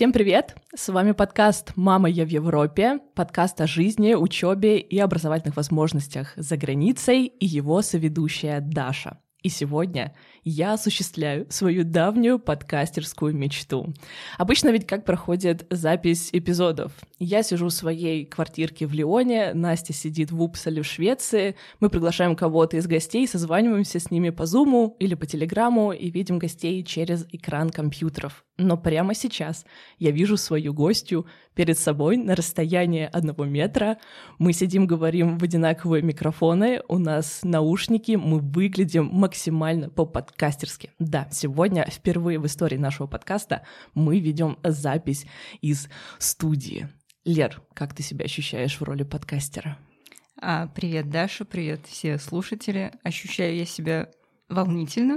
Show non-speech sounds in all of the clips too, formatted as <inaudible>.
Всем привет! С вами подкаст «Мама, я в Европе», подкаст о жизни, учебе и образовательных возможностях за границей и его соведущая Даша. И сегодня я осуществляю свою давнюю подкастерскую мечту. Обычно ведь как проходит запись эпизодов? Я сижу в своей квартирке в Лионе, Настя сидит в Упсале в Швеции, мы приглашаем кого-то из гостей, созваниваемся с ними по Зуму или по Телеграму и видим гостей через экран компьютеров. Но прямо сейчас я вижу свою гостью перед собой на расстоянии одного метра. Мы сидим, говорим в одинаковые микрофоны, у нас наушники, мы выглядим максимально по-подкастерски. Да, сегодня впервые в истории нашего подкаста мы ведем запись из студии. Лер, как ты себя ощущаешь в роли подкастера? А, привет, Даша, привет все слушатели. Ощущаю я себя волнительно.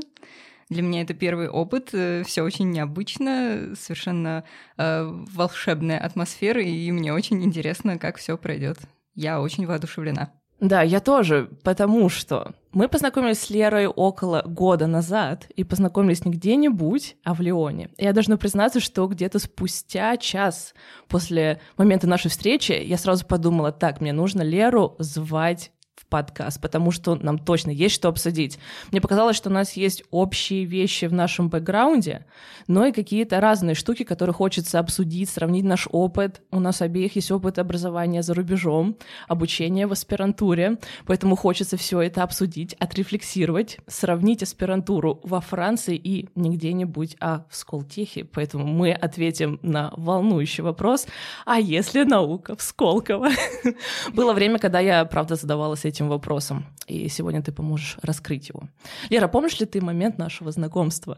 Для меня это первый опыт, э, все очень необычно, совершенно э, волшебная атмосфера, и мне очень интересно, как все пройдет. Я очень воодушевлена. Да, я тоже, потому что мы познакомились с Лерой около года назад и познакомились не где-нибудь, а в Лионе. Я должна признаться, что где-то спустя час после момента нашей встречи я сразу подумала, так, мне нужно Леру звать подкаст, потому что нам точно есть что обсудить. Мне показалось, что у нас есть общие вещи в нашем бэкграунде, но и какие-то разные штуки, которые хочется обсудить, сравнить наш опыт. У нас обеих есть опыт образования за рубежом, обучение в аспирантуре, поэтому хочется все это обсудить, отрефлексировать, сравнить аспирантуру во Франции и не где-нибудь, а в Сколтехе. Поэтому мы ответим на волнующий вопрос, а если наука в Сколково? <laughs> Было время, когда я, правда, задавалась этим этим вопросом. И сегодня ты поможешь раскрыть его. Лера, помнишь ли ты момент нашего знакомства?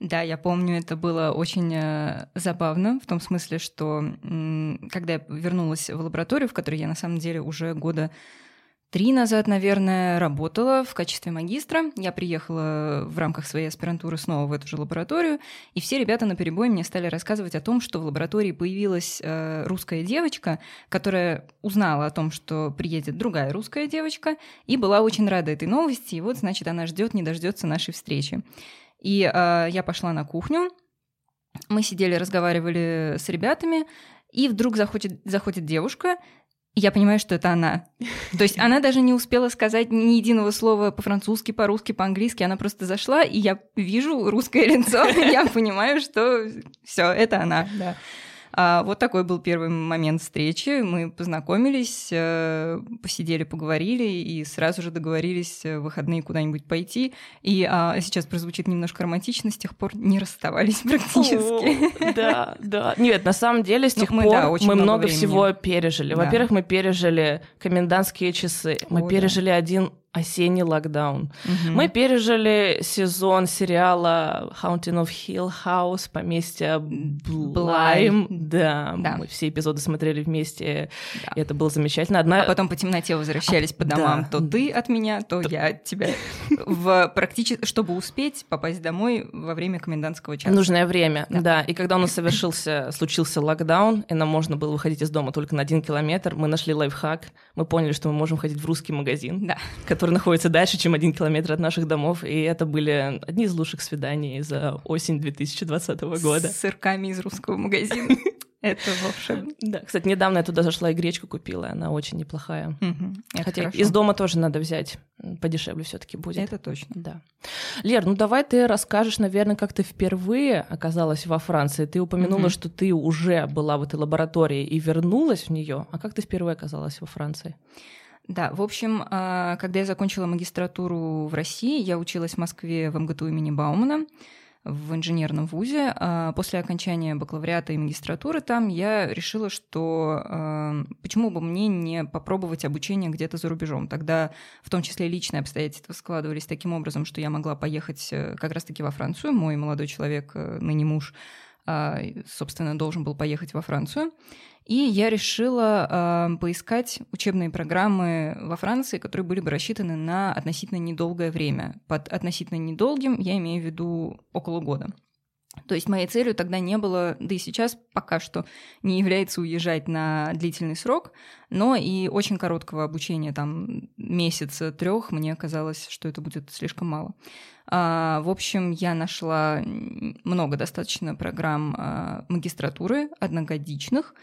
Да, я помню, это было очень э, забавно, в том смысле, что когда я вернулась в лабораторию, в которой я на самом деле уже года три назад, наверное, работала в качестве магистра. Я приехала в рамках своей аспирантуры снова в эту же лабораторию, и все ребята на перебой мне стали рассказывать о том, что в лаборатории появилась э, русская девочка, которая узнала о том, что приедет другая русская девочка, и была очень рада этой новости, и вот, значит, она ждет, не дождется нашей встречи. И э, я пошла на кухню, мы сидели, разговаривали с ребятами, и вдруг заходит, заходит девушка я понимаю, что это она. То есть она даже не успела сказать ни единого слова по-французски, по-русски, по-английски. Она просто зашла, и я вижу русское лицо, <laughs> я понимаю, что все, это она. Да. А, вот такой был первый момент встречи. Мы познакомились, э, посидели, поговорили и сразу же договорились в выходные куда-нибудь пойти. И а, сейчас прозвучит немножко романтично, с тех пор не расставались <laughs> практически. О, да, да. Нет, на самом деле с ну, тех мы, пор да, мы много, много всего пережили. Да. Во-первых, мы пережили комендантские часы, мы О, пережили да. один осенний локдаун. Угу. Мы пережили сезон сериала Haunting of Hill House, поместье Блайм. Да, да, мы все эпизоды смотрели вместе, да. и это было замечательно. Одна... А потом по темноте возвращались а, по домам. Да. То ты от меня, то, то... я от тебя. В практически, чтобы успеть попасть домой во время комендантского часа. Нужное время, да. да. И когда у нас совершился, случился локдаун, и нам можно было выходить из дома только на один километр, мы нашли лайфхак, мы поняли, что мы можем ходить в русский магазин, да. который который находится дальше, чем один километр от наших домов. И это были одни из лучших свиданий за осень 2020 года. С сырками из русского магазина. <laughs> Это волшебно. Да, кстати, недавно я туда зашла и гречку купила, она очень неплохая. Хотя из дома тоже надо взять, подешевле все таки будет. Это точно. Да. Лер, ну давай ты расскажешь, наверное, как ты впервые оказалась во Франции. Ты упомянула, что ты уже была в этой лаборатории и вернулась в нее. А как ты впервые оказалась во Франции? Да, в общем, а, когда я закончила магистратуру в России, я училась в Москве в МГТУ имени Баумана в инженерном вузе. А после окончания бакалавриата и магистратуры там я решила, что а, почему бы мне не попробовать обучение где-то за рубежом. Тогда в том числе личные обстоятельства складывались таким образом, что я могла поехать э, как раз-таки во Францию. Мой молодой человек, э, ныне муж, собственно, должен был поехать во Францию. И я решила э, поискать учебные программы во Франции, которые были бы рассчитаны на относительно недолгое время. Под относительно недолгим я имею в виду около года. То есть моей целью тогда не было, да и сейчас пока что не является уезжать на длительный срок, но и очень короткого обучения, там месяца трех, мне казалось, что это будет слишком мало. А, в общем, я нашла много достаточно программ а, магистратуры одногодичных,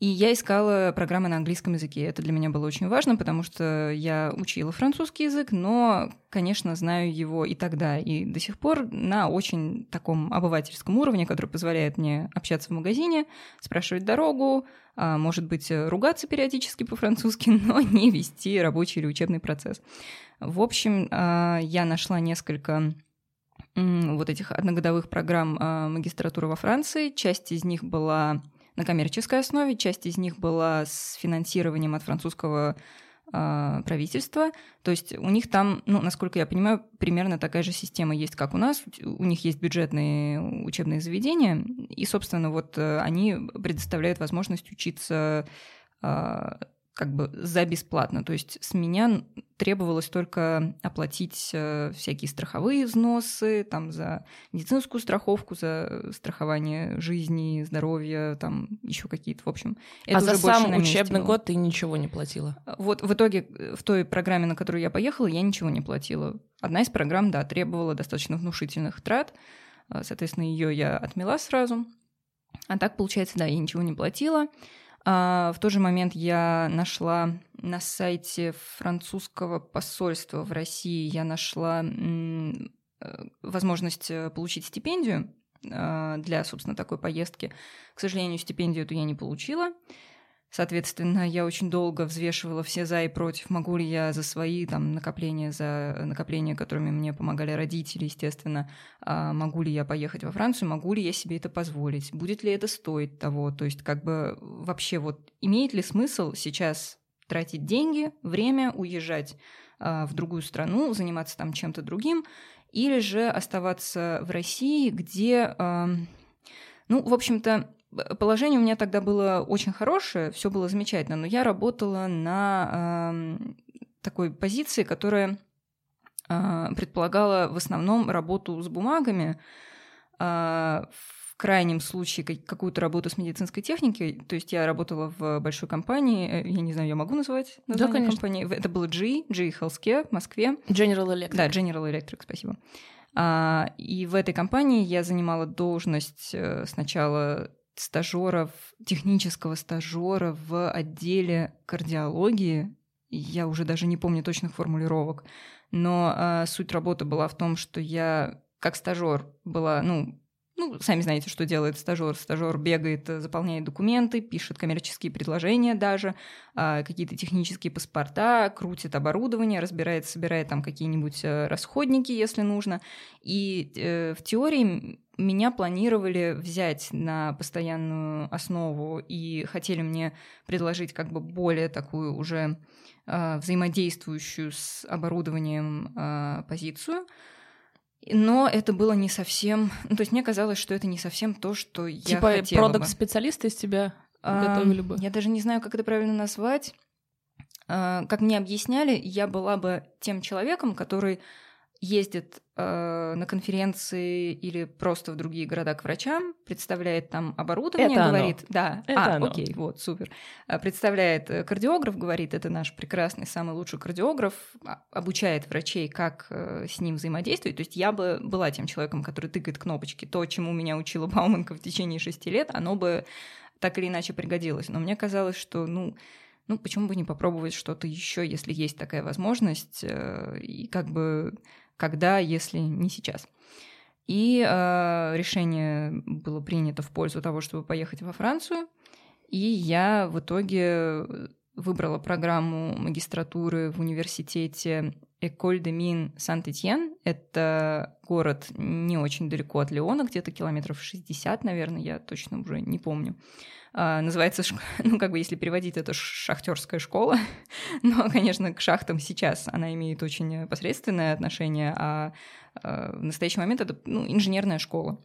и я искала программы на английском языке. Это для меня было очень важно, потому что я учила французский язык, но, конечно, знаю его и тогда, и до сих пор на очень таком обывательском уровне, который позволяет мне общаться в магазине, спрашивать дорогу, а, может быть, ругаться периодически по-французски, <laughs> но не вести рабочий или учебный процесс. В общем, а, я нашла несколько вот этих одногодовых программ а, магистратуры во Франции. Часть из них была на коммерческой основе, часть из них была с финансированием от французского э, правительства. То есть у них там, ну, насколько я понимаю, примерно такая же система есть, как у нас. У них есть бюджетные учебные заведения, и, собственно, вот э, они предоставляют возможность учиться э, как бы за бесплатно. То есть с меня требовалось только оплатить э, всякие страховые взносы, там за медицинскую страховку, за страхование жизни, здоровья, там еще какие-то, в общем. Это а за сам учебный год ты ничего не платила? Вот в итоге в той программе, на которую я поехала, я ничего не платила. Одна из программ, да, требовала достаточно внушительных трат, э, соответственно, ее я отмела сразу. А так, получается, да, я ничего не платила. А, в тот же момент я нашла на сайте французского посольства в России, я нашла э, возможность э, получить стипендию а, для, собственно, такой поездки. К сожалению, стипендию эту я не получила. Соответственно, я очень долго взвешивала все за и против, могу ли я за свои там накопления, за накопления, которыми мне помогали родители, естественно, а могу ли я поехать во Францию, могу ли я себе это позволить, будет ли это стоить того, то есть как бы вообще вот имеет ли смысл сейчас тратить деньги, время, уезжать а, в другую страну, заниматься там чем-то другим, или же оставаться в России, где, ну, в общем-то, Положение у меня тогда было очень хорошее, все было замечательно, но я работала на э, такой позиции, которая э, предполагала в основном работу с бумагами, э, в крайнем случае какую-то работу с медицинской техникой. То есть я работала в большой компании, э, я не знаю, я могу назвать название да, конечно. компании. Это было G, G Healthcare в Москве. General Electric. Да, General Electric, спасибо. И в этой компании я занимала должность э, сначала стажеров, технического стажера в отделе кардиологии. Я уже даже не помню точных формулировок. Но э, суть работы была в том, что я как стажер была, ну, ну, сами знаете, что делает стажер. Стажер бегает, заполняет документы, пишет коммерческие предложения даже, э, какие-то технические паспорта, крутит оборудование, разбирает, собирает там какие-нибудь э, расходники, если нужно. И э, в теории меня планировали взять на постоянную основу и хотели мне предложить как бы более такую уже э, взаимодействующую с оборудованием э, позицию. Но это было не совсем... Ну, то есть мне казалось, что это не совсем то, что я типа хотела Типа продукт-специалист из тебя а, готовили бы? Я даже не знаю, как это правильно назвать. А, как мне объясняли, я была бы тем человеком, который ездит э, на конференции или просто в другие города к врачам, представляет там оборудование, это говорит, оно. да, это а, оно. окей, вот, супер, э, представляет э, кардиограф, говорит, это наш прекрасный, самый лучший кардиограф, а, обучает врачей, как э, с ним взаимодействовать. То есть я бы была тем человеком, который тыкает кнопочки. То, чему меня учила <laughs> Бауманка в течение шести лет, оно бы так или иначе пригодилось. Но мне казалось, что, ну, ну, почему бы не попробовать что-то еще, если есть такая возможность, и как бы когда, если не сейчас. И э, решение было принято в пользу того, чтобы поехать во Францию. И я в итоге выбрала программу магистратуры в университете Эколь де Мин Сан-Этьен. Это город не очень далеко от Леона, где-то километров 60, наверное, я точно уже не помню. А, называется, <laughs> ну, как бы, если переводить, это шахтерская школа. <laughs> Но, конечно, к шахтам сейчас она имеет очень посредственное отношение, а, а в настоящий момент это ну, инженерная школа.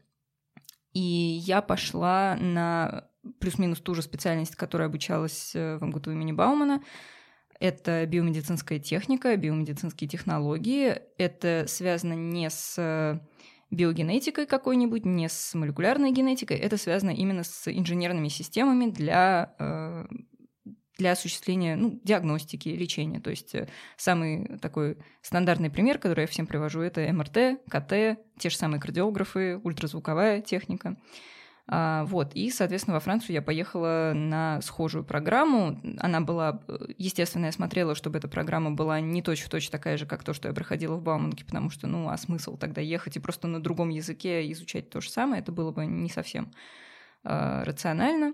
И я пошла на плюс-минус ту же специальность, которая обучалась э, в МГТУ имени Баумана. Это биомедицинская техника, биомедицинские технологии. Это связано не с биогенетикой какой-нибудь, не с молекулярной генетикой. Это связано именно с инженерными системами для э, для осуществления ну, диагностики, лечения. То есть э, самый такой стандартный пример, который я всем привожу, это МРТ, КТ, те же самые кардиографы, ультразвуковая техника. А, вот, и, соответственно, во Францию я поехала на схожую программу. Она была, э, естественно, я смотрела, чтобы эта программа была не точь-в-точь точь такая же, как то, что я проходила в Бауманке, потому что, ну, а смысл тогда ехать и просто на другом языке изучать то же самое, это было бы не совсем э, рационально.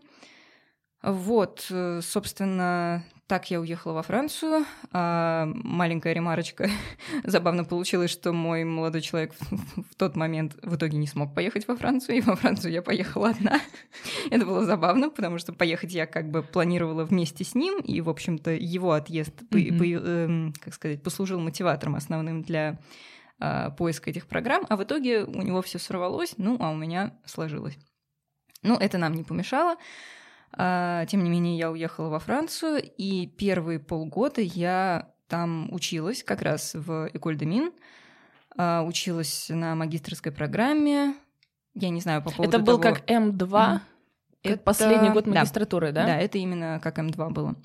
Вот, э, собственно, так я уехала во Францию. А маленькая ремарочка. <laughs> Забавно получилось, что мой молодой человек в тот момент в итоге не смог поехать во Францию, и во Францию я поехала одна. <laughs> Это было забавно, потому что поехать я как бы планировала вместе с ним, и, в общем-то, его отъезд, mm-hmm. по, по, как сказать, послужил мотиватором основным для э, поиска этих программ, а в итоге у него все сорвалось, ну, а у меня сложилось. Ну, это нам не помешало. А, тем не менее, я уехала во Францию, и первые полгода я там училась, как раз в Эколь де Мин, училась на магистрской программе. Я не знаю по поводу Это был того... как М2? Mm. Это, это последний год магистратуры, да? Да, да, это именно как М2 было.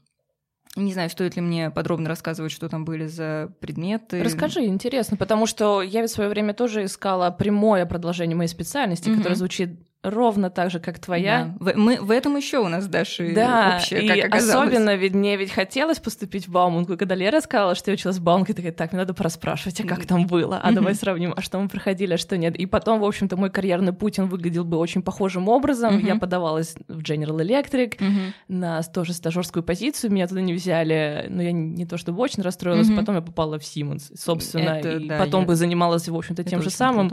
Не знаю, стоит ли мне подробно рассказывать, что там были за предметы. Расскажи, интересно, потому что я в свое время тоже искала прямое продолжение моей специальности, mm-hmm. которое звучит ровно так же, как твоя. Да. В, мы, в этом еще у нас Даши да, общее, как и оказалось. особенно ведь мне ведь хотелось поступить в Бауманку, когда Лера сказала, что я училась в Бауманке, такая, так, мне надо проспрашивать, а как там было, а давай сравним, а что мы проходили, а что нет. И потом, в общем-то, мой карьерный путь, он выглядел бы очень похожим образом. Я подавалась в General Electric на тоже стажерскую позицию, меня туда не взяли, но я не то чтобы очень расстроилась, потом я попала в Siemens, собственно, и потом бы занималась, в общем-то, тем же самым.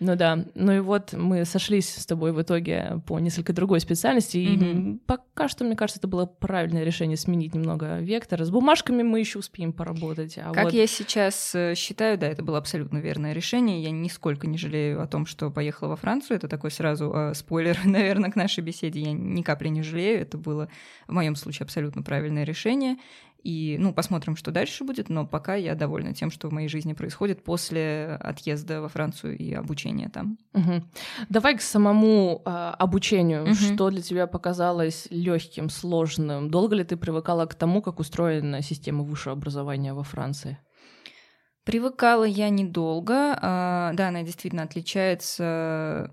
Ну да, ну и вот мы сошлись с тобой тобой в итоге по несколько другой специальности. Mm-hmm. И пока что, мне кажется, это было правильное решение сменить немного вектор. С бумажками мы еще успеем поработать. А как вот... я сейчас э, считаю, да, это было абсолютно верное решение. Я нисколько не жалею о том, что поехала во Францию. Это такой сразу э, спойлер, <laughs> наверное, к нашей беседе. Я ни капли не жалею. Это было в моем случае абсолютно правильное решение. И, ну, посмотрим, что дальше будет, но пока я довольна тем, что в моей жизни происходит после отъезда во Францию и обучения там. Угу. Давай к самому э, обучению. Угу. Что для тебя показалось легким, сложным? Долго ли ты привыкала к тому, как устроена система высшего образования во Франции? Привыкала я недолго. А, да, она действительно отличается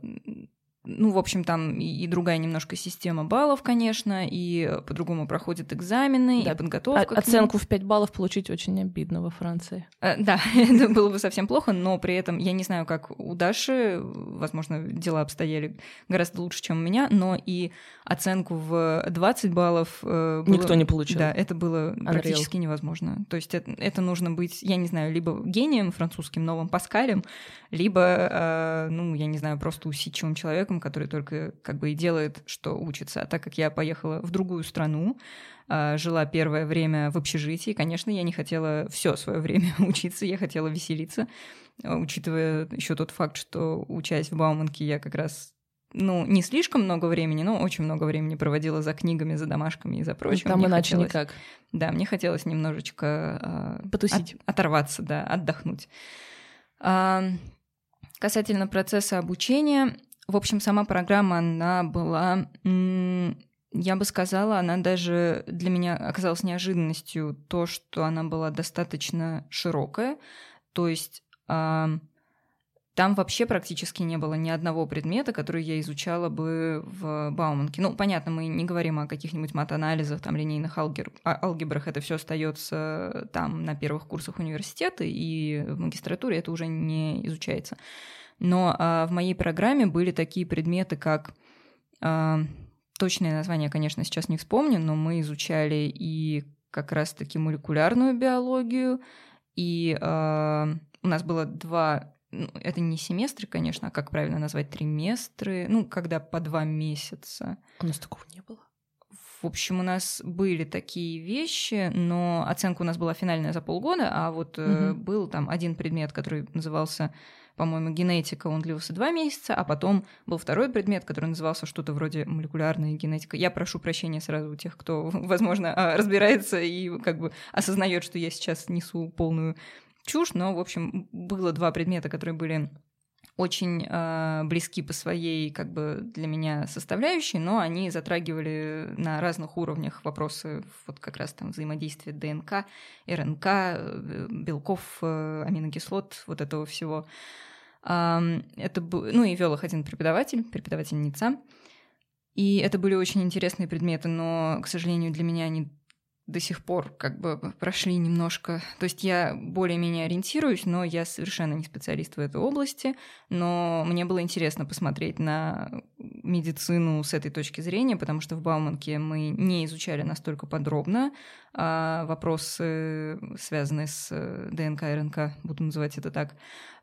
ну, в общем, там и, и другая немножко система баллов, конечно, и по-другому проходят экзамены, да, и подготовка. О- оценку в 5 баллов получить очень обидно во Франции. А, да, <laughs> это было бы совсем плохо, но при этом я не знаю, как у Даши, возможно, дела обстояли гораздо лучше, чем у меня, но и оценку в 20 баллов... Э, было, Никто не получил. Да, это было Unreal. практически невозможно. То есть это, это нужно быть, я не знаю, либо гением французским, новым Паскалем, либо, э, ну, я не знаю, просто усидчивым человеком, который только как бы и делает, что учится. А так как я поехала в другую страну, э, жила первое время в общежитии, конечно, я не хотела все свое время <laughs> учиться, я хотела веселиться, учитывая еще тот факт, что учась в Бауманке, я как раз ну, не слишком много времени, но очень много времени проводила за книгами, за домашками и за прочим. Там мне иначе хотелось, никак. Да, мне хотелось немножечко... Э, Потусить. От, оторваться, да, отдохнуть. А, касательно процесса обучения, в общем, сама программа, она была... Я бы сказала, она даже для меня оказалась неожиданностью то, что она была достаточно широкая. То есть там вообще практически не было ни одного предмета, который я изучала бы в Бауманке. Ну, понятно, мы не говорим о каких-нибудь мат-анализах, там, линейных алгебр, а, алгебрах, это все остается там на первых курсах университета, и в магистратуре это уже не изучается. Но а, в моей программе были такие предметы, как... А, точное название, конечно, сейчас не вспомню, но мы изучали и как раз-таки молекулярную биологию, и а, у нас было два ну, это не семестры, конечно, а как правильно назвать, триместры, ну, когда по два месяца. У нас такого не было. В общем, у нас были такие вещи, но оценка у нас была финальная за полгода, а вот угу. был там один предмет, который назывался, по-моему, генетика, он длился два месяца, а потом был второй предмет, который назывался что-то вроде молекулярная генетика. Я прошу прощения сразу у тех, кто, <laughs> возможно, а, разбирается и как бы осознает, что я сейчас несу полную чушь, но, в общем, было два предмета, которые были очень э, близки по своей, как бы для меня составляющей, но они затрагивали на разных уровнях вопросы вот как раз там взаимодействия ДНК, РНК, э, белков, э, аминокислот, вот этого всего. Э, это был, ну и вел их один преподаватель, преподавательница. И это были очень интересные предметы, но, к сожалению, для меня они до сих пор как бы прошли немножко. То есть я более-менее ориентируюсь, но я совершенно не специалист в этой области. Но мне было интересно посмотреть на медицину с этой точки зрения, потому что в Бауманке мы не изучали настолько подробно а вопросы, связанные с э, ДНК и РНК, буду называть это так.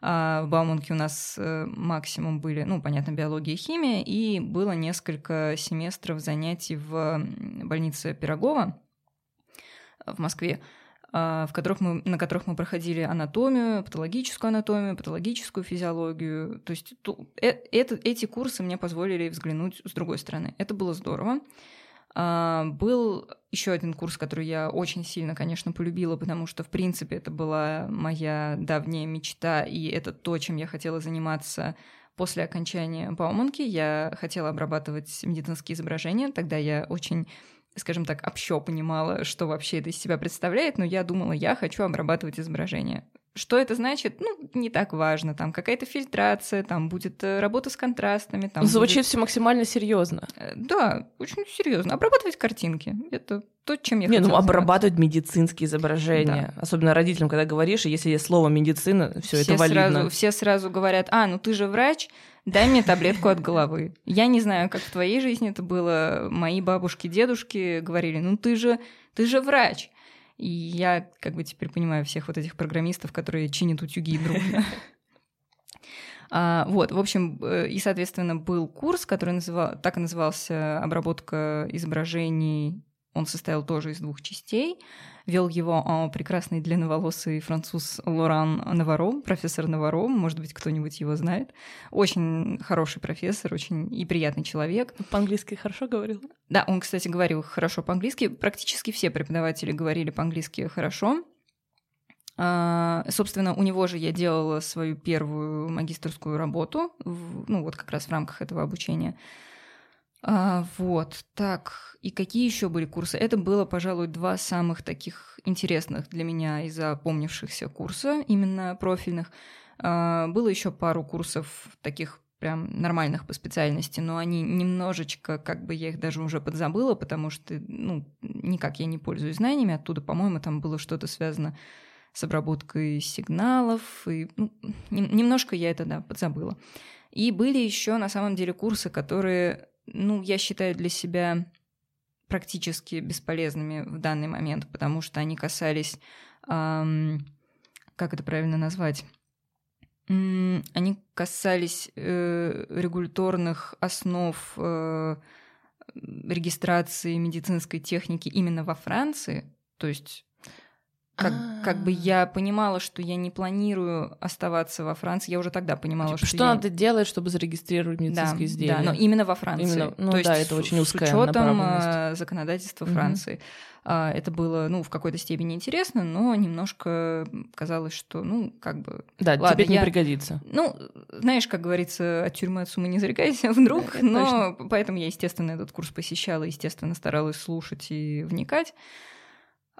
А в Бауманке у нас э, максимум были, ну, понятно, биология и химия, и было несколько семестров занятий в больнице Пирогова, в Москве, а, в которых мы, на которых мы проходили анатомию, патологическую анатомию, патологическую физиологию. То есть ту, э, это, эти курсы мне позволили взглянуть с другой стороны. Это было здорово. А, был еще один курс, который я очень сильно, конечно, полюбила, потому что, в принципе, это была моя давняя мечта, и это то, чем я хотела заниматься после окончания Бауманки. Я хотела обрабатывать медицинские изображения. Тогда я очень скажем так, общо понимала, что вообще это из себя представляет, но я думала, я хочу обрабатывать изображение. Что это значит? Ну, не так важно. Там какая-то фильтрация, там будет э, работа с контрастами. Там Звучит будет... все максимально серьезно. Э, да, очень серьезно. Обрабатывать картинки. Это то, чем я Не, ну обрабатывать медицинские изображения. Да. Особенно родителям, когда говоришь, и если есть слово медицина, все, все это валидно. Сразу, все сразу говорят, а, ну ты же врач, дай мне таблетку от головы. Я не знаю, как в твоей жизни это было. Мои бабушки, дедушки говорили, ну ты же, ты же врач. И я как бы теперь понимаю всех вот этих программистов, которые чинят утюги дружно. <laughs> А, вот, в общем, э, и, соответственно, был курс, который называл, так и назывался «Обработка изображений». Он состоял тоже из двух частей. Вел его о, прекрасный длинноволосый француз Лоран Наваро, профессор Наваро, может быть, кто-нибудь его знает. Очень хороший профессор, очень и приятный человек. По-английски хорошо говорил? Да, он, кстати, говорил хорошо по-английски. Практически все преподаватели говорили по-английски хорошо. Uh, собственно, у него же я делала свою первую магистрскую работу, ну вот как раз в рамках этого обучения. А, вот, так. И какие еще были курсы? Это было, пожалуй, два самых таких интересных для меня и запомнившихся курса, именно профильных. А, было еще пару курсов таких прям нормальных по специальности, но они немножечко, как бы я их даже уже подзабыла, потому что, ну, никак я не пользуюсь знаниями оттуда, по-моему, там было что-то связано с обработкой сигналов, и ну, немножко я это, да, подзабыла. И были еще на самом деле курсы, которые ну, я считаю для себя практически бесполезными в данный момент, потому что они касались, эм, как это правильно назвать, эм, они касались э, регуляторных основ э, регистрации медицинской техники именно во Франции, то есть как, как бы я понимала, что я не планирую оставаться во Франции. Я уже тогда понимала, типа, что. Что я... надо делать, чтобы зарегистрировать медицинские да, изделия? Да, но именно во Франции. Именно, ну То да, есть это очень узкая С учетом а, законодательства угу. Франции. Это было, ну, в какой-то степени интересно, но немножко казалось, что, ну, как бы... Да, ладно, тебе я... не пригодится. Ну, знаешь, как говорится, от тюрьмы от суммы не зарекайся <laughs> вдруг, но поэтому я, естественно, этот курс посещала, естественно, старалась слушать и вникать.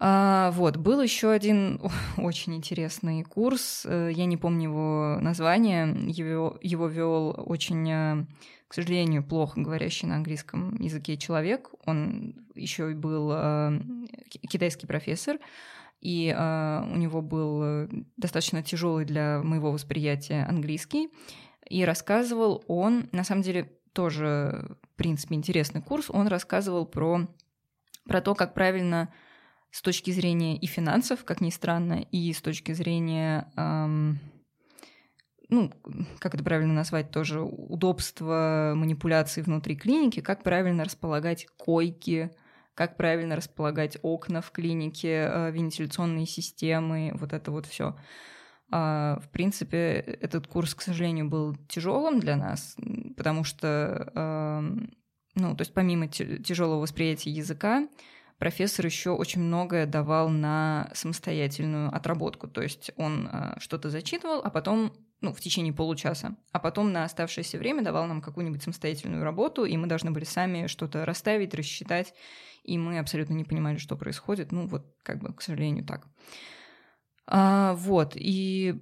А, вот, был еще один <laughs> очень интересный курс, э, я не помню его название, его, его вел очень, э, к сожалению, плохо говорящий на английском языке человек, он еще и был э, китайский профессор, и у него был достаточно тяжелый для моего восприятия английский, и рассказывал он, на самом деле, тоже, в принципе, интересный курс, он рассказывал про, про то, как правильно с точки зрения и финансов, как ни странно, и с точки зрения, эм, ну, как это правильно назвать, тоже удобства манипуляций внутри клиники, как правильно располагать койки, как правильно располагать окна в клинике, э, вентиляционные системы, вот это вот все. А, в принципе, этот курс, к сожалению, был тяжелым для нас, потому что, э, ну, то есть помимо тяжелого восприятия языка, профессор еще очень многое давал на самостоятельную отработку. То есть он э, что-то зачитывал, а потом ну, в течение получаса, а потом на оставшееся время давал нам какую-нибудь самостоятельную работу, и мы должны были сами что-то расставить, рассчитать, и мы абсолютно не понимали, что происходит. Ну, вот, как бы, к сожалению, так. А, вот, и,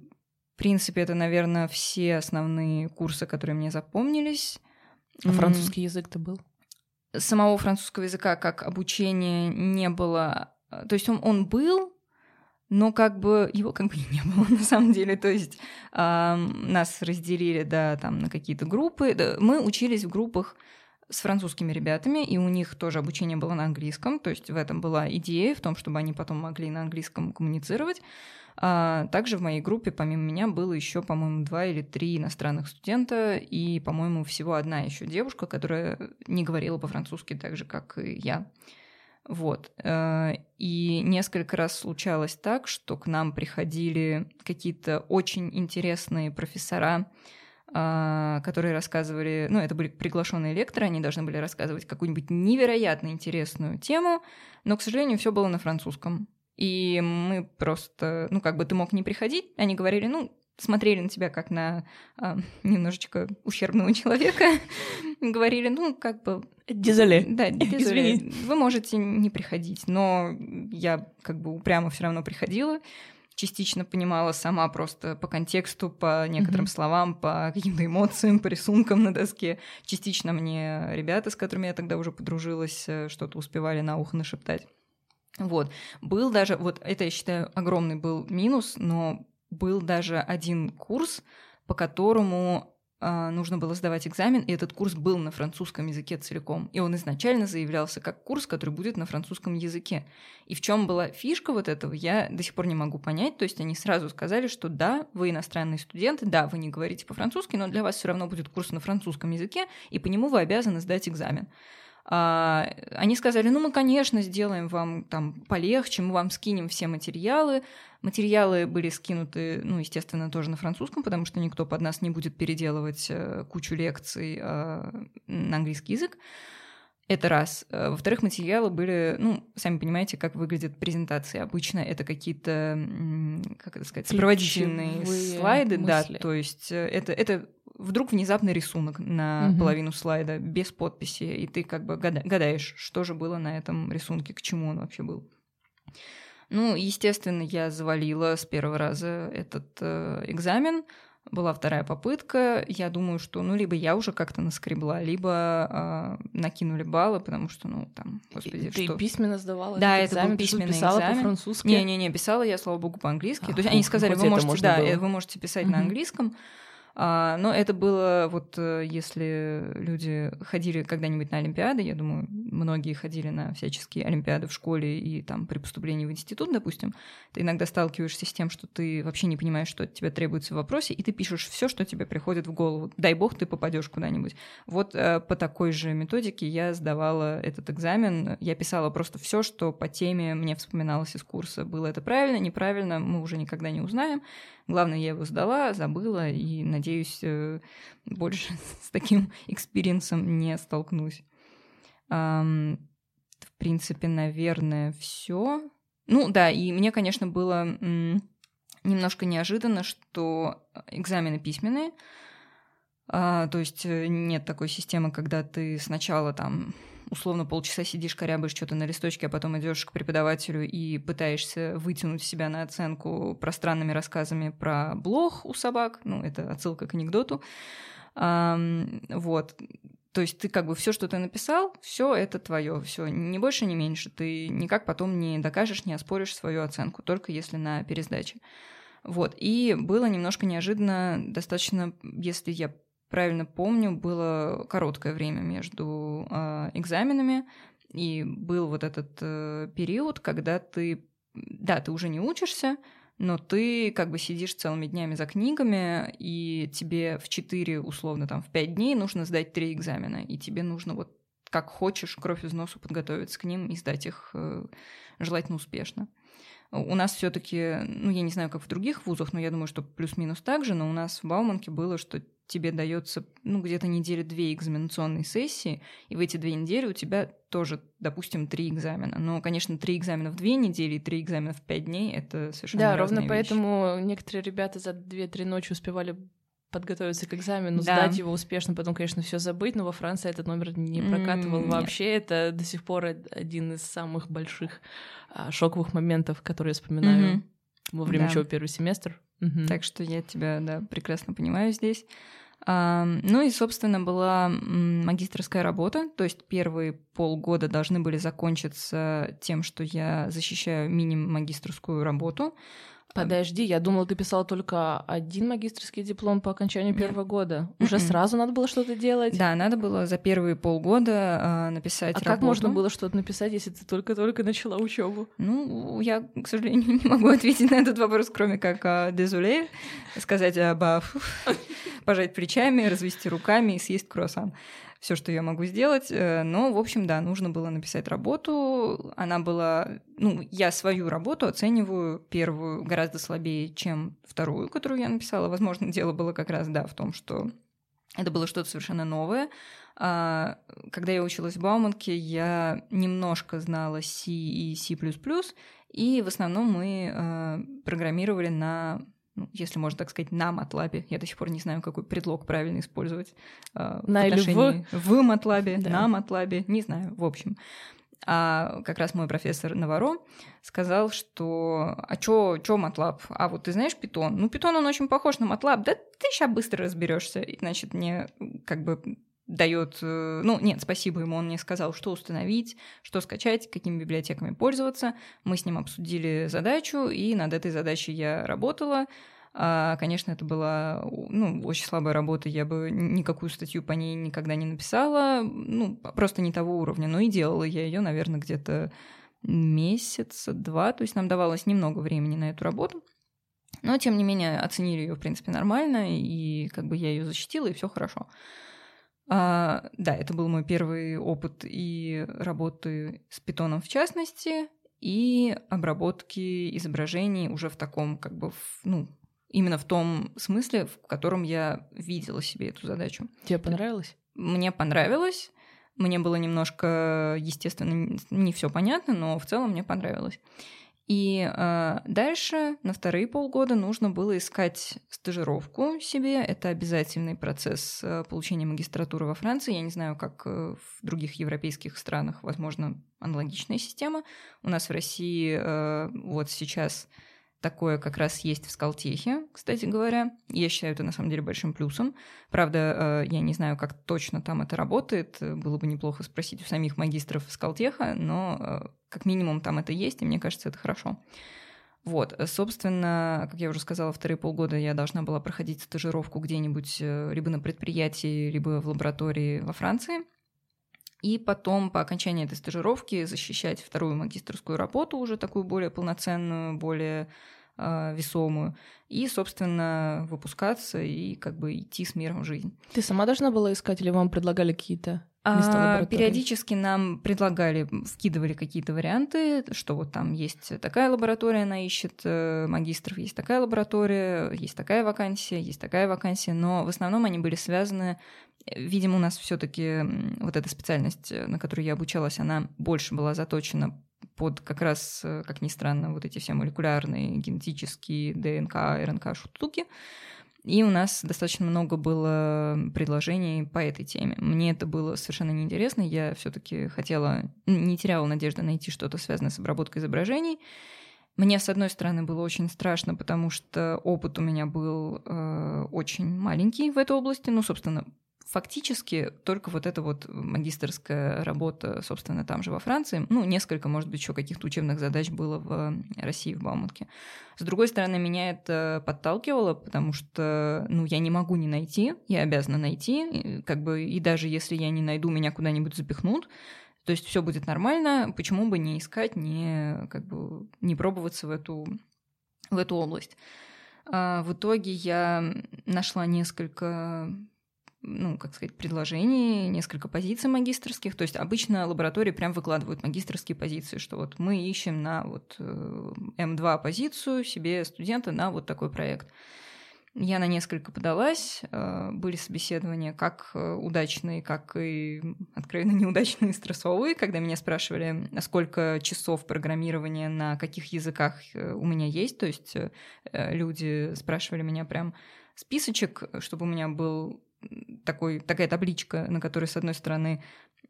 в принципе, это, наверное, все основные курсы, которые мне запомнились. А французский язык-то был? Самого французского языка как обучения не было. То есть он, он был, но как бы его как бы <laughs> не было на самом деле. То есть э, нас разделили, да, там на какие-то группы. Мы учились в группах с французскими ребятами, и у них тоже обучение было на английском. То есть в этом была идея, в том, чтобы они потом могли на английском коммуницировать. А также в моей группе, помимо меня, было еще, по-моему, два или три иностранных студента, и, по-моему, всего одна еще девушка, которая не говорила по-французски так же, как и я. Вот. Э, и несколько раз случалось так, что к нам приходили какие-то очень интересные профессора, а, которые рассказывали, ну, это были приглашенные лекторы, они должны были рассказывать какую-нибудь невероятно интересную тему, но, к сожалению, все было на французском. И мы просто, ну, как бы ты мог не приходить, они говорили, ну, смотрели на тебя как на а, немножечко ущербного <laughs> человека, говорили, ну, как бы... Дизеле. Да, <laughs> дизеле. Вы можете не приходить, но я как бы упрямо все равно приходила, частично понимала сама просто по контексту, по некоторым mm-hmm. словам, по каким-то эмоциям, по рисункам на доске. Частично мне ребята, с которыми я тогда уже подружилась, э, что-то успевали на ухо нашептать. Вот. Был даже, вот это, я считаю, огромный был минус, но был даже один курс, по которому э, нужно было сдавать экзамен, и этот курс был на французском языке целиком. И он изначально заявлялся как курс, который будет на французском языке. И в чем была фишка вот этого, я до сих пор не могу понять. То есть они сразу сказали, что да, вы иностранные студенты, да, вы не говорите по-французски, но для вас все равно будет курс на французском языке, и по нему вы обязаны сдать экзамен. А, они сказали, ну мы, конечно, сделаем вам там полегче, мы вам скинем все материалы. Материалы были скинуты, ну, естественно, тоже на французском, потому что никто под нас не будет переделывать э, кучу лекций а, на английский язык. Это раз. Э, во-вторых, материалы были, ну, сами понимаете, как выглядят презентации. Обычно это какие-то, как это сказать, сопроводительные слайды, мысли. да, то есть э, это, это вдруг внезапный рисунок на угу. половину слайда без подписи, и ты как бы гадаешь, что же было на этом рисунке, к чему он вообще был. Ну, естественно, я завалила с первого раза этот э, экзамен. Была вторая попытка. Я думаю, что, ну, либо я уже как-то наскребла, либо э, накинули баллы, потому что, ну, там, господи, Ты что... письменно сдавала? Да, это экзамен, был письменный писала экзамен. по-французски? Не-не-не, писала я, слава богу, по-английски. А, То есть они сказали, вы можете, да, было. вы можете писать угу. на английском, а, но это было вот э, если люди ходили когда-нибудь на Олимпиады, я думаю, многие ходили на всяческие Олимпиады в школе и там при поступлении в институт, допустим, ты иногда сталкиваешься с тем, что ты вообще не понимаешь, что от тебя требуется в вопросе, и ты пишешь все, что тебе приходит в голову. Дай бог, ты попадешь куда-нибудь. Вот э, по такой же методике я сдавала этот экзамен. Я писала просто все, что по теме мне вспоминалось из курса. Было это правильно, неправильно, мы уже никогда не узнаем. Главное, я его сдала, забыла, и, надеюсь, э, больше <laughs> с таким experience ом не столкнусь. В принципе, наверное, все. Ну да, и мне, конечно, было немножко неожиданно, что экзамены письменные, а, то есть э, нет такой системы, когда ты сначала там условно полчаса сидишь, корябаешь что-то на листочке, а потом идешь к преподавателю и пытаешься вытянуть себя на оценку пространными рассказами про блох у собак. Ну, это отсылка к анекдоту. Вот. То есть ты как бы все, что ты написал, все это твое, все, ни больше, ни меньше. Ты никак потом не докажешь, не оспоришь свою оценку, только если на пересдаче. Вот. И было немножко неожиданно, достаточно, если я правильно помню, было короткое время между э, экзаменами, и был вот этот э, период, когда ты, да, ты уже не учишься, но ты как бы сидишь целыми днями за книгами, и тебе в 4, условно, там, в 5 дней нужно сдать 3 экзамена, и тебе нужно вот как хочешь, кровь из носу подготовиться к ним и сдать их э, желательно успешно. У нас все-таки, ну, я не знаю, как в других вузах, но я думаю, что плюс-минус так же, но у нас в Бауманке было, что тебе дается, ну, где-то недели две экзаменационной сессии, и в эти две недели у тебя тоже, допустим, три экзамена. Но, конечно, три экзамена в две недели и три экзамена в пять дней — это совершенно Да, ровно вещи. поэтому некоторые ребята за две-три ночи успевали подготовиться к экзамену, Да. сдать его успешно, потом, конечно, все забыть, но во Франции этот номер не прокатывал М, вообще. Это до сих пор один из самых больших а, шоковых моментов, которые я вспоминаю Мгм. Во время Да. учебы первый семестр. Мгм. Так что я тебя, да, прекрасно понимаю здесь. А, ну и, собственно, была магистрская работа, то есть первые полгода должны были закончиться тем, что я защищаю мини-магистрскую работу. Подожди, я думала, ты писала только один магистрский диплом по окончанию Нет. первого года. Уже Мгм. сразу надо было что-то делать? Да, надо было за первые полгода а, написать А как работу. можно было что-то написать, если ты только-только начала учебу? Ну, я, к сожалению, <laughs> не могу ответить на этот вопрос, кроме как а, «дезуле», сказать а, «ба», фу, <laughs> пожать плечами, развести руками и съесть круассан. Все, что я могу сделать. Э, Но, в общем, да, нужно было написать работу. Она была... Ну, я свою работу оцениваю первую гораздо слабее, чем вторую, которую я написала. Возможно, <laughs> дело было как раз, да, в том, что это было что-то совершенно новое. А, Когда я училась в Бауманке, я немножко знала C и C++, и в основном мы э, программировали на, ну, если можно так сказать, на MATLAB. Я до сих пор не знаю, какой предлог правильно использовать. э, в На или в? В MATLAB, Да. на MATLAB, не знаю, в общем. А как раз мой профессор Наваро сказал, что «А чё, чё MATLAB? А вот ты знаешь Python? Ну, Python, он очень похож на MATLAB. Да ты сейчас быстро разберешься. И, значит, мне как бы дает, э, ну нет, спасибо ему, он мне сказал, что установить, что скачать, какими библиотеками пользоваться. Мы с ним обсудили задачу, и над этой задачей я работала. А, конечно, это была ну, очень слабая работа, я бы никакую статью по ней никогда не написала, ну, просто не того уровня, но и делала я ее, наверное, где-то месяца два, то есть нам давалось немного времени на эту работу. Но, тем не менее, оценили ее, в принципе, нормально, и как бы я ее защитила, и все хорошо. А, да, это был мой первый опыт и работы с питоном в частности, и обработки изображений уже в таком, как бы, в- ну, именно в том смысле, в котором я видела себе эту задачу. Тебе понравилось? Мне понравилось. Мне было немножко, естественно, не все понятно, но в целом мне понравилось. И э, дальше на вторые полгода нужно было искать стажировку себе. Это обязательный процесс э, получения магистратуры во Франции. Я не знаю, как э, в других европейских странах, возможно, аналогичная система. У нас в России э, вот сейчас такое как раз есть в Скалтехе, кстати говоря. Я считаю это на самом деле большим плюсом. Правда, э, я не знаю, как точно там это работает. Было бы неплохо спросить у самих магистров Скалтеха, но э, как минимум там это есть, и мне кажется, это хорошо. Вот, собственно, как я уже сказала, вторые полгода я должна была проходить стажировку где-нибудь э, либо на предприятии, либо в лаборатории во Франции. И потом, по окончании этой стажировки, защищать вторую магистрскую работу, уже такую более полноценную, более э, весомую, и, собственно, выпускаться и как бы идти с миром в жизнь. Ты сама должна была искать, или вам предлагали какие-то А, периодически нам предлагали, вкидывали какие-то варианты, что вот там есть такая лаборатория, она ищет э, магистров, есть такая лаборатория, есть такая вакансия, есть такая вакансия, но в основном они были связаны, э, видимо, у нас все таки вот эта специальность, э, на которую я обучалась, она больше была заточена под как раз, как ни странно, вот эти все молекулярные, генетические, ДНК, РНК штуки. И у нас достаточно много было предложений по этой теме. Мне это было совершенно неинтересно. Я все-таки хотела, не теряла надежды найти что-то связанное с обработкой изображений. Мне, с одной стороны, было очень страшно, потому что опыт у меня был э, очень маленький в этой области. Ну, собственно, фактически только вот эта вот магистрская работа, собственно, там же во Франции. Ну, несколько, может быть, еще каких-то учебных задач было в России, в Бауманке. С другой стороны, меня это подталкивало, потому что, ну, я не могу не найти, я обязана найти, как бы, и даже если я не найду, меня куда-нибудь запихнут, то есть все будет нормально, почему бы не искать, не, как бы, не пробоваться в эту, в эту область. А, в итоге я нашла несколько ну, как сказать, предложений, несколько позиций магистрских. То есть обычно лаборатории прям выкладывают магистрские позиции, что вот мы ищем на вот э, М2 позицию себе студента на вот такой проект. я на несколько подалась, э, были собеседования как э, удачные, как и откровенно неудачные, стрессовые, когда меня спрашивали, сколько часов программирования на каких языках у меня есть, то есть люди спрашивали меня прям списочек, чтобы у меня был такой, такая табличка, на которой, с одной стороны,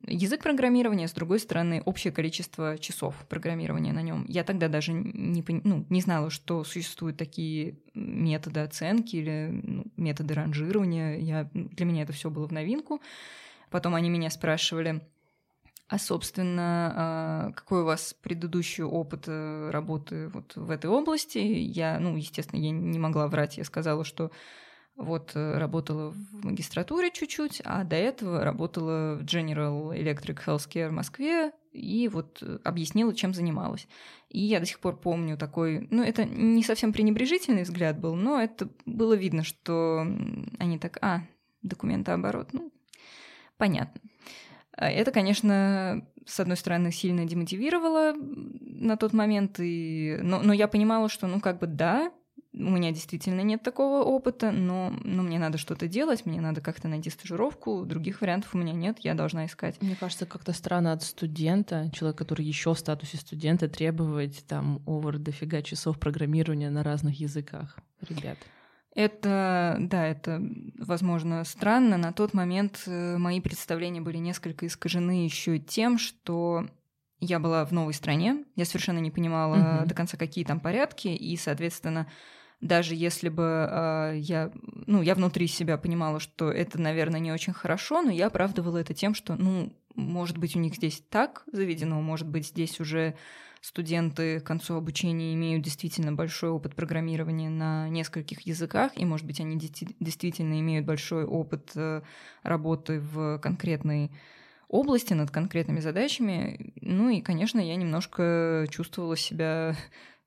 язык программирования, с другой стороны, общее количество часов программирования на нем. Я тогда даже не, ну, не знала, что существуют такие методы оценки или ну, методы ранжирования. Я, для меня это все было в новинку. Потом они меня спрашивали, а, собственно, а, какой у вас предыдущий опыт э, работы вот в этой области? Я, ну, естественно, я не могла врать. Я сказала, что вот э, работала в магистратуре чуть-чуть, а до этого работала в General Electric Healthcare в Москве и вот э, объяснила, чем занималась. И я до сих пор помню такой, ну это не совсем пренебрежительный взгляд был, но это было видно, что они так, а, документооборот, ну, понятно. А это, конечно, с одной стороны, сильно демотивировало на тот момент, и... но, но я понимала, что, ну, как бы, да, у меня действительно нет такого опыта, но, но мне надо что-то делать, мне надо как-то найти стажировку, других вариантов у меня нет, я должна искать. Мне кажется, как-то странно от студента, человека, который еще в статусе студента, требовать там овер дофига часов программирования на разных языках, ребят. Это, да, это, возможно, странно. На тот момент э, мои представления были несколько искажены еще тем, что я была в новой стране, я совершенно не понимала uh-huh. до конца, какие там порядки, и, соответственно, даже если бы э, я, ну, я внутри себя понимала, что это, наверное, не очень хорошо, но я оправдывала это тем, что, ну, может быть, у них здесь так заведено, может быть, здесь уже студенты к концу обучения имеют действительно большой опыт программирования на нескольких языках, и, может быть, они действительно имеют большой опыт э, работы в конкретной области над конкретными задачами. Ну и, конечно, я немножко чувствовала себя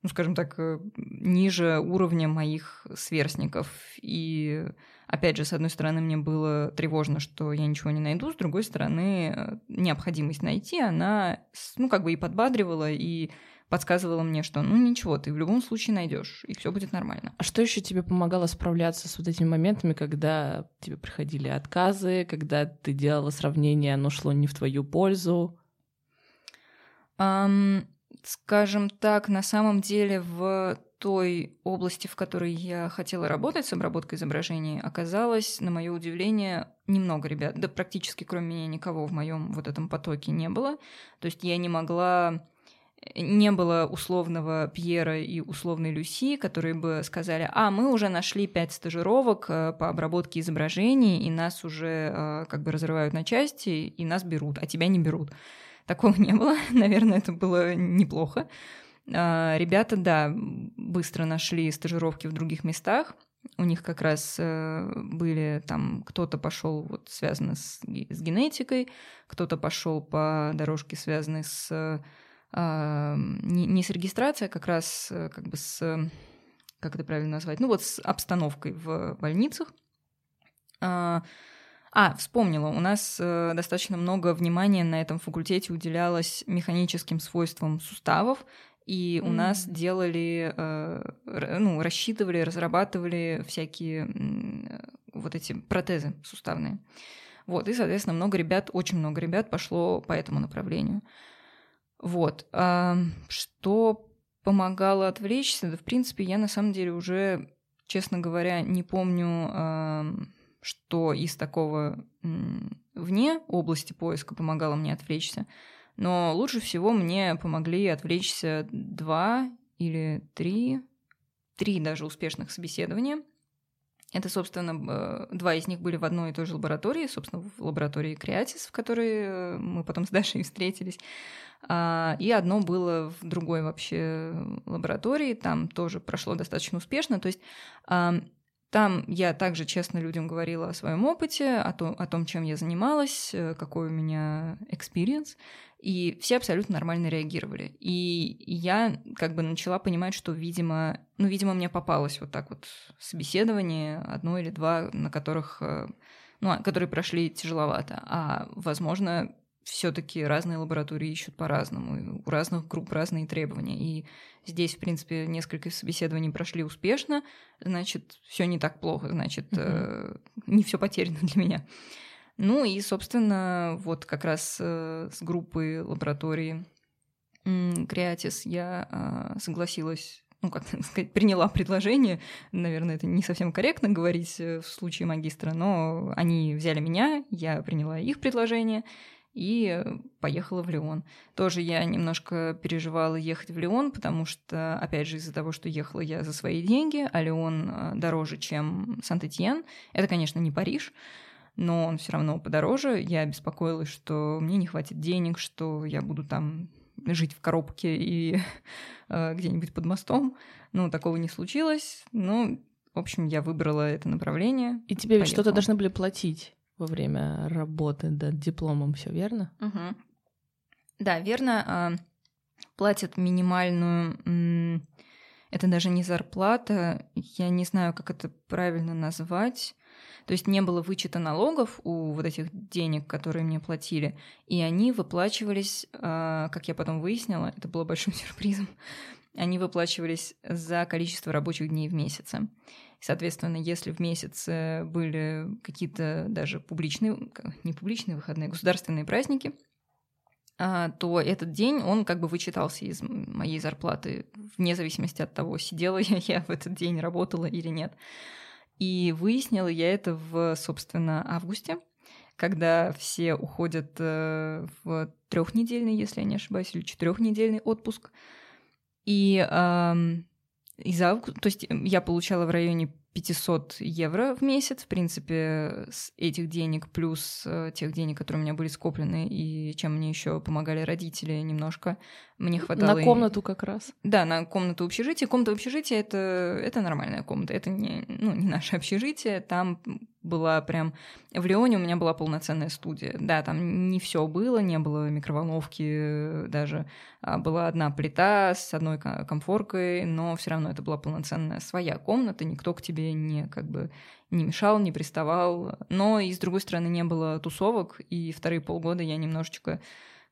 ну, скажем так, э, ниже уровня моих сверстников. И, опять же, с одной стороны, мне было тревожно, что я ничего не найду, с другой стороны, э, необходимость найти, она, ну, как бы и подбадривала, и подсказывала мне, что ну ничего, ты в любом случае найдешь, и все будет нормально. А что еще тебе помогало справляться с вот этими моментами, когда тебе приходили отказы, когда ты делала сравнение, оно шло не в твою пользу? Um, скажем так, на самом деле в той области, в которой я хотела работать с обработкой изображений, оказалось, на мое удивление, немного ребят. Да практически кроме меня никого в моем вот этом потоке не было. То есть я не могла не было условного Пьера и условной Люси, которые бы сказали, а, мы уже нашли пять стажировок э, по обработке изображений, и нас уже э, как бы разрывают на части, и нас берут, а тебя не берут. Такого не было. <laughs> Наверное, это было неплохо. А, ребята, да, быстро нашли стажировки в других местах. У них как раз э, были там, кто-то пошел вот связанный с, с генетикой, кто-то пошел по дорожке, связанной с а, не, не с регистрацией, а как раз э, как бы с как это правильно назвать, ну вот с обстановкой в больницах. А, вспомнила, у нас э, достаточно много внимания на этом факультете уделялось механическим свойствам суставов, и у mm. нас делали, э, ну, рассчитывали, разрабатывали всякие э, вот эти протезы суставные. Вот, и, соответственно, много ребят, очень много ребят пошло по этому направлению. Вот. А что помогало отвлечься? Да, в принципе, я на самом деле уже, честно говоря, не помню что из такого вне области поиска помогало мне отвлечься. Но лучше всего мне помогли отвлечься два или три, три даже успешных собеседования. Это, собственно, два из них были в одной и той же лаборатории, собственно, в лаборатории Креатис, в которой э, мы потом с Дашей <laughs> встретились. А, и одно было в другой вообще лаборатории, там тоже прошло достаточно успешно. То есть там я также честно людям говорила о своем опыте, о том, о том, чем я занималась, э, какой у меня experience, и все абсолютно нормально реагировали. И я как бы начала понимать, что, видимо, ну, видимо, мне попалось вот так вот собеседование, одно или два, на которых, э, ну, которые прошли тяжеловато, а, возможно, все-таки разные лаборатории ищут по-разному, у разных групп разные требования. И здесь, в принципе, несколько собеседований прошли успешно, значит, все не так плохо, значит, mm-hmm. э, не все потеряно <laughs> для меня. Ну и, собственно, вот как раз э, с группой лаборатории Креатис я э, согласилась ну, как <laughs> сказать, приняла предложение. Наверное, это не совсем корректно говорить э, в случае магистра, но они взяли меня, я приняла их предложение и поехала в Лион. Тоже я немножко переживала ехать в Лион, потому что, опять же, из-за того, что ехала я за свои деньги, а Лион э, дороже, чем Сант-Этьен. Это, конечно, не Париж, но он все равно подороже. Я беспокоилась, что мне не хватит денег, что я буду там жить в коробке и <laughs> э, где-нибудь под мостом. Ну, такого не случилось. Ну, в общем, я выбрала это направление. И тебе ведь что-то должны были платить во время работы над дипломом, все верно? Угу. Да, верно. А, платят минимальную... Это даже не зарплата, я не знаю, как это правильно назвать. То есть не было вычета налогов у вот этих денег, которые мне платили, и они выплачивались, а, как я потом выяснила, это было большим <laughs> сюрпризом, они выплачивались за количество рабочих дней в месяце. Соответственно, если в месяце были какие-то даже публичные, не публичные выходные, государственные праздники, а, то этот день, он как бы вычитался из моей зарплаты, вне зависимости от того, сидела я, <laughs> я в этот день, работала или нет. И выяснила я это в, собственно, августе, когда все уходят э, в трехнедельный, если я не ошибаюсь, или четырехнедельный отпуск. И э, из августа, то есть я получала в районе 500 евро в месяц, в принципе, с этих денег плюс э, тех денег, которые у меня были скоплены, и чем мне еще помогали родители немножко, мне хватало... На комнату как раз. Да, на комнату общежития. Комната общежития это, — это нормальная комната, это не, ну, не наше общежитие, там была прям... В Леоне у меня была полноценная студия. Да, там не все было, не было микроволновки даже. А была одна плита с одной комфоркой, но все равно это была полноценная своя комната, никто к тебе не как бы не мешал, не приставал. Но и с другой стороны не было тусовок, и вторые полгода я немножечко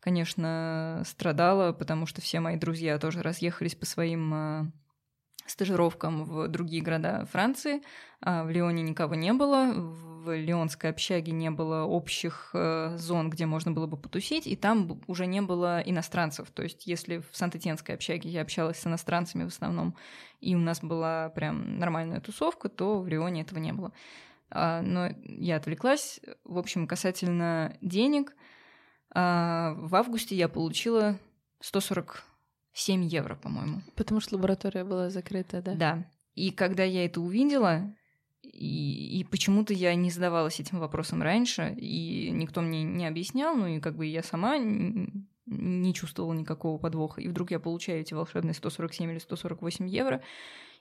конечно, страдала, потому что все мои друзья тоже разъехались по своим а, стажировкам в другие города Франции. А в Лионе никого не было, в Лионской общаге не было общих э, зон, где можно было бы потусить, и там уже не было иностранцев. То есть если в Сант-Этьенской общаге я общалась с иностранцами в основном, и у нас была прям нормальная тусовка, то в Лионе этого не было. А, но я отвлеклась. В общем, касательно денег, а, в августе я получила 140 7 евро, по-моему. Потому что лаборатория была закрыта, да? Да. И когда я это увидела, и, и почему-то я не задавалась этим вопросом раньше, и никто мне не объяснял, ну и как бы я сама не чувствовала никакого подвоха. И вдруг я получаю эти волшебные 147 или 148 евро,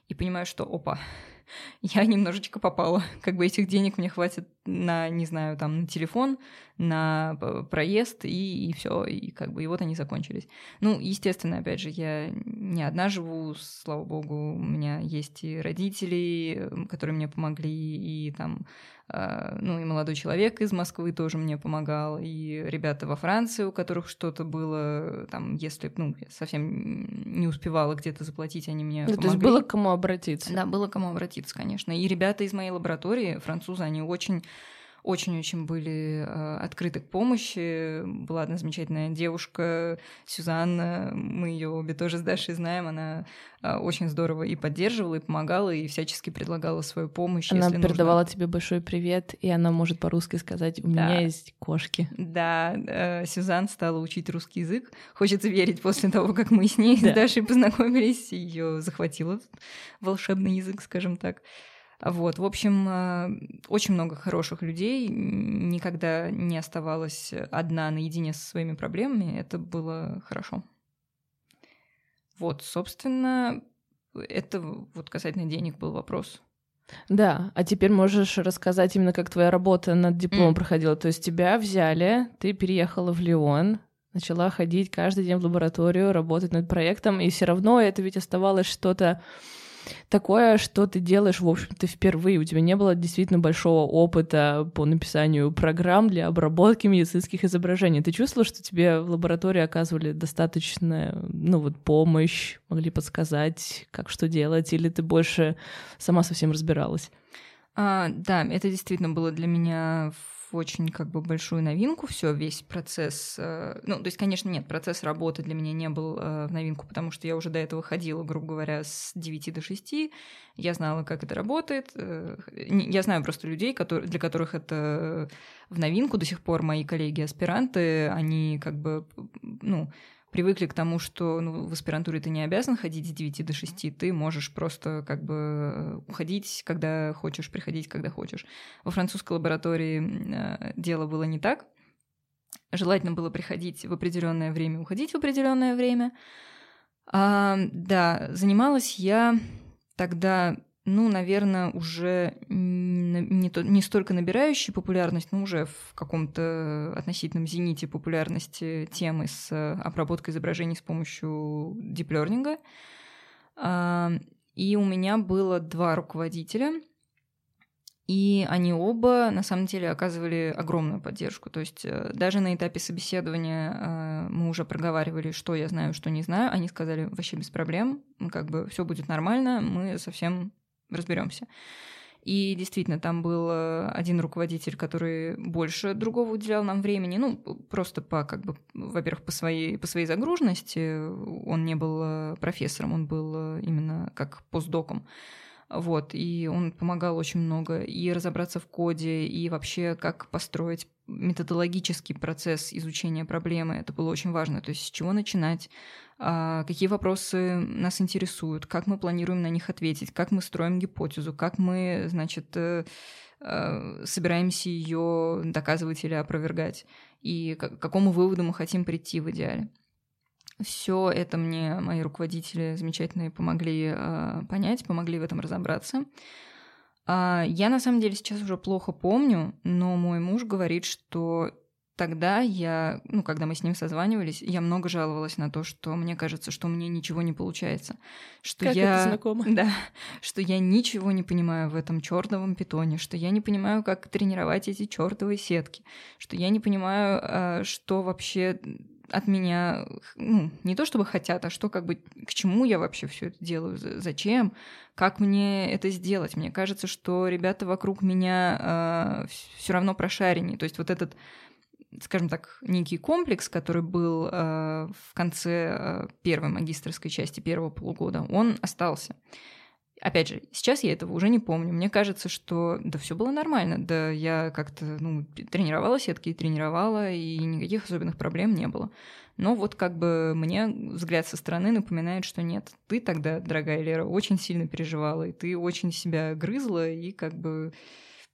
и понимаю, что опа, <laughs> я немножечко попала. <laughs> Как бы этих денег мне хватит на, не знаю, там, на телефон, на проезд, и, и все, и как бы, и вот они закончились. Ну, естественно, опять же, я не одна живу, слава богу, у меня есть и родители, которые мне помогли, и там ну и молодой человек из Москвы тоже мне помогал, и ребята во Франции, у которых что-то было, там, если, ну, я совсем не успевала где-то заплатить, они мне да, помогли. То есть было к кому обратиться? Да, было к кому обратиться, конечно. И ребята из моей лаборатории, французы, они очень очень-очень были э, открыты к помощи. Была одна замечательная девушка, Сюзанна, мы ее обе тоже с Дашей знаем, она э, очень здорово и поддерживала, и помогала, и всячески предлагала свою помощь. Она передавала нужно. тебе большой привет, и она может по-русски сказать, у да. меня есть кошки. Да, э, Сюзан стала учить русский язык. Хочется верить, после того, как мы с ней, да. с Дашей познакомились, ее захватила волшебный язык, скажем так. Вот, в общем, э, очень много хороших людей, никогда не оставалась одна наедине со своими проблемами, это было хорошо. Вот, собственно, это вот касательно денег был вопрос. Да, а теперь можешь рассказать именно, как твоя работа над дипломом mm. проходила. То есть тебя взяли, ты переехала в Лион, начала ходить каждый день в лабораторию, работать над проектом, и все равно это ведь оставалось что-то такое, что ты делаешь, в общем-то, впервые. У тебя не было действительно большого опыта по написанию программ для обработки медицинских изображений. Ты чувствовала, что тебе в лаборатории оказывали достаточно, ну вот, помощь, могли подсказать, как что делать, или ты больше сама совсем разбиралась? А, да, это действительно было для меня очень как бы большую новинку все, весь процесс. Э, ну, то есть, конечно, нет, процесс работы для меня не был э, в новинку, потому что я уже до этого ходила, грубо говоря, с 9 до 6. Я знала, как это работает. Э, я знаю просто людей, которые, для которых это в новинку. До сих пор мои коллеги-аспиранты, они как бы, ну, привыкли к тому, что ну, в аспирантуре ты не обязан ходить с 9 до 6, ты можешь просто как бы уходить, когда хочешь, приходить, когда хочешь. Во французской лаборатории э, дело было не так. Желательно было приходить в определенное время, уходить в определенное время. А, да, занималась я тогда ну, наверное, уже не, то, не столько набирающей популярность, но уже в каком-то относительном зените популярности темы с обработкой изображений с помощью диплернинга. И у меня было два руководителя, и они оба, на самом деле, оказывали огромную поддержку. То есть э, даже на этапе собеседования э, мы уже проговаривали, что я знаю, что не знаю. Они сказали, вообще без проблем, как бы все будет нормально, мы совсем разберемся. И действительно, там был э, один руководитель, который больше другого уделял нам времени, ну, просто по, как бы, во-первых, по своей, по своей загруженности. Он не был э, профессором, он был э, именно как постдоком. Вот, и он помогал очень много и разобраться в коде, и вообще как построить методологический процесс изучения проблемы. Это было очень важно. То есть с чего начинать, какие вопросы нас интересуют, как мы планируем на них ответить, как мы строим гипотезу, как мы, значит, э, э, собираемся ее доказывать или опровергать, и к какому выводу мы хотим прийти в идеале. Все это мне мои руководители замечательные помогли э, понять, помогли в этом разобраться. А, я на самом деле сейчас уже плохо помню, но мой муж говорит, что тогда я, ну, когда мы с ним созванивались, я много жаловалась на то, что мне кажется, что мне ничего не получается. Что как я, это знакомо. <laughs> Да, что я ничего не понимаю в этом чертовом питоне, что я не понимаю, как тренировать эти чертовые сетки, что я не понимаю, а, что вообще от меня, ну, не то чтобы хотят, а что как бы, к чему я вообще все это делаю, зачем, как мне это сделать. Мне кажется, что ребята вокруг меня э, а, все равно прошареннее. То есть вот этот, скажем так, некий комплекс, который был э, в конце э, первой магистрской части первого полугода, он остался. Опять же, сейчас я этого уже не помню. Мне кажется, что да все было нормально. Да я как-то ну, тренировала сетки и тренировала, и никаких особенных проблем не было. Но вот как бы мне взгляд со стороны напоминает, что нет, ты тогда, дорогая Лера, очень сильно переживала, и ты очень себя грызла, и как бы...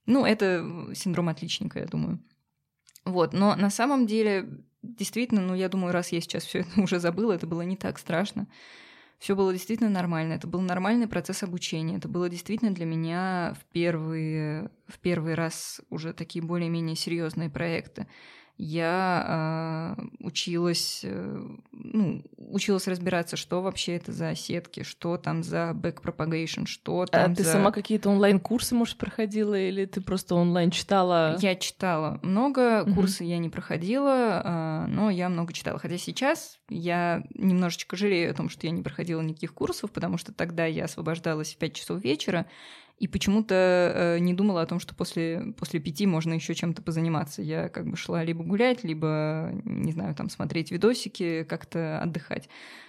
Ну, это синдром отличника, я думаю. Вот, но на самом деле, действительно, ну, я думаю, раз я сейчас все это <laughs> уже забыла, это было не так страшно все было действительно нормально. Это был нормальный процесс обучения. Это было действительно для меня в первый, в первый раз уже такие более-менее серьезные проекты я э, училась, э, ну, училась разбираться, что вообще это за сетки, что там за propagation, что а там а ты за... сама какие-то онлайн-курсы, может, проходила, или ты просто онлайн читала? Я читала много, угу. курсы я не проходила, э, но я много читала. Хотя сейчас я немножечко жалею о том, что я не проходила никаких курсов, потому что тогда я освобождалась в 5 часов вечера, и почему-то э, не думала о том, что после, после пяти можно еще чем-то позаниматься. Я как бы шла либо гулять, либо, не знаю, там смотреть видосики, как-то отдыхать.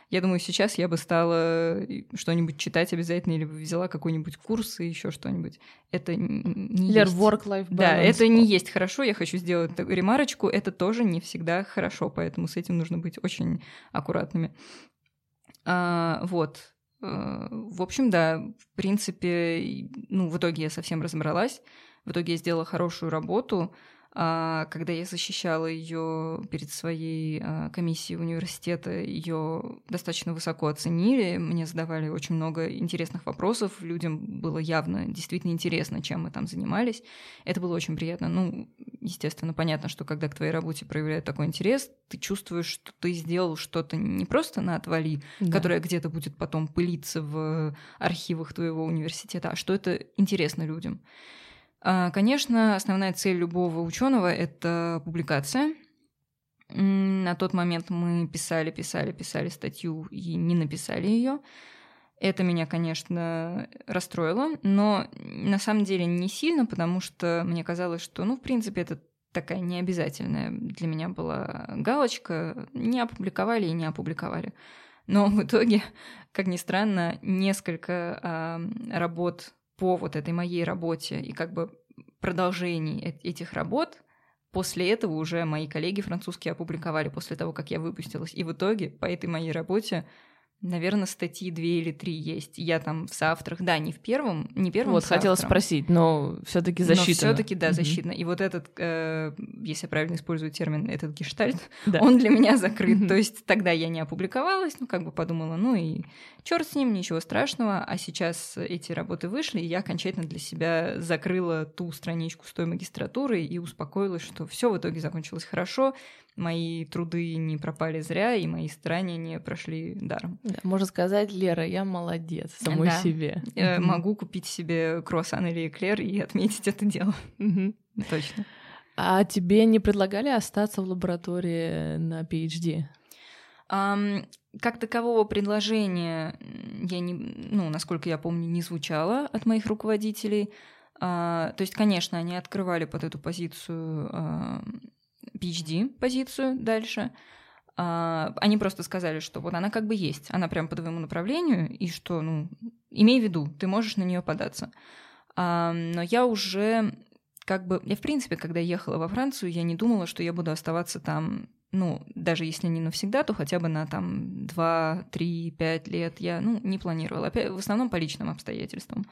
Я думаю, сейчас я бы стала что-нибудь читать обязательно, или бы взяла какой-нибудь курс и еще что-нибудь. Это не Или есть... work-life balance. Да, это не есть хорошо. Я хочу сделать ремарочку. Это тоже не всегда хорошо, поэтому с этим нужно быть очень аккуратными. А, вот. Э, в общем, да, в принципе, ну, в итоге я совсем разобралась. В итоге я сделала хорошую работу. А когда я защищала ее перед своей а, комиссией университета, ее достаточно высоко оценили, мне задавали очень много интересных вопросов, людям было явно действительно интересно, чем мы там занимались. Это было очень приятно. Ну, естественно, понятно, что когда к твоей работе проявляют такой интерес, ты чувствуешь, что ты сделал что-то не просто на отвали, да. которое где-то будет потом пылиться в архивах твоего университета, а что это интересно людям. А, конечно, основная цель любого ученого это публикация. На тот момент мы писали, писали, писали статью и не написали ее. Это меня, конечно, расстроило, но на самом деле не сильно, потому что мне казалось, что, ну, в принципе, это такая необязательная для меня была галочка. Не опубликовали и не опубликовали. Но в итоге, как ни странно, несколько э, работ по вот этой моей работе и как бы продолжении этих работ после этого уже мои коллеги французские опубликовали после того, как я выпустилась. И в итоге по этой моей работе Наверное, статьи две или три есть. Я там в соавторах, да, не в первом, не первом. Вот хотела спросить, но все-таки. Но все-таки да, засчитано. И вот этот, э, если я правильно использую термин, этот гештальт, да. он для меня закрыт. То есть тогда я не опубликовалась, ну как бы подумала, ну и черт с ним, ничего страшного. А сейчас эти работы вышли, и я окончательно для себя закрыла ту страничку с той магистратуры и успокоилась, что все в итоге закончилось хорошо мои труды не пропали зря, и мои старания не прошли даром. Да, можно сказать, Лера, я молодец самой да. себе. Я могу купить себе круассан или эклер и отметить это дело. Точно. А тебе не предлагали остаться в лаборатории на PhD? Um, как такового предложения я не, ну, насколько я помню, не звучало от моих руководителей. Uh, то есть, конечно, они открывали под эту позицию uh, PhD-позицию дальше. А, они просто сказали, что вот она как бы есть, она прям по твоему направлению, и что, ну, имей в виду, ты можешь на нее податься. А, но я уже как бы, я в принципе, когда ехала во Францию, я не думала, что я буду оставаться там, ну, даже если не навсегда, то хотя бы на там 2, 3, 5 лет я, ну, не планировала. Опять, в основном по личным обстоятельствам.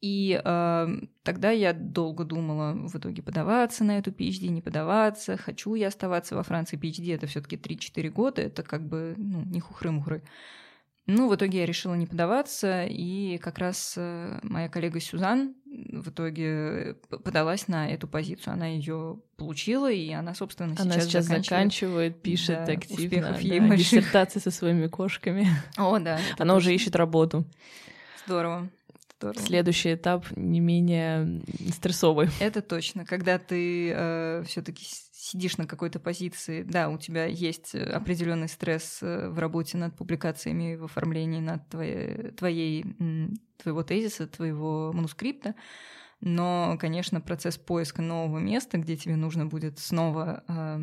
И э, тогда я долго думала в итоге подаваться на эту PhD, не подаваться, хочу я оставаться во Франции. PhD это все-таки 3-4 года, это как бы ну, не хухры-мухры. Ну, в итоге я решила не подаваться, и как раз э, моя коллега Сюзан в итоге подалась на эту позицию. Она ее получила, и она, собственно, она сейчас, сейчас заканчивает, заканчивает пишет да, активно успехов ей да, диссертации со своими кошками. О, да. Она уже ищет работу. Здорово. Здорово. Следующий этап не менее стрессовый. Это точно. Когда ты э, все-таки сидишь на какой-то позиции, да, у тебя есть определенный стресс э, в работе над публикациями, в оформлении над твоей, твоей, твоего тезиса, твоего манускрипта. Но, конечно, процесс поиска нового места, где тебе нужно будет снова э,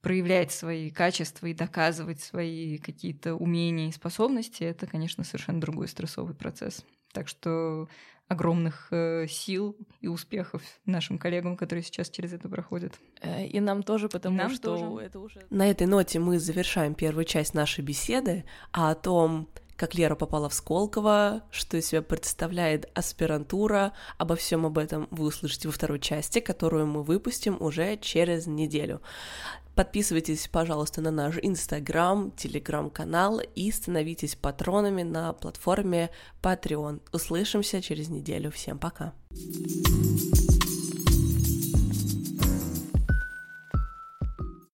проявлять свои качества и доказывать свои какие-то умения и способности, это, конечно, совершенно другой стрессовый процесс. Так что огромных э, сил и успехов нашим коллегам, которые сейчас через это проходят. Э, и нам тоже, потому нам что тоже. это уже... На этой ноте мы завершаем первую часть нашей беседы, а о том, как Лера попала в Сколково, что из себя представляет аспирантура. Обо всем об этом вы услышите во второй части, которую мы выпустим уже через неделю. Подписывайтесь, пожалуйста, на наш Инстаграм, Телеграм-канал и становитесь патронами на платформе Patreon. Услышимся через неделю. Всем пока. thank you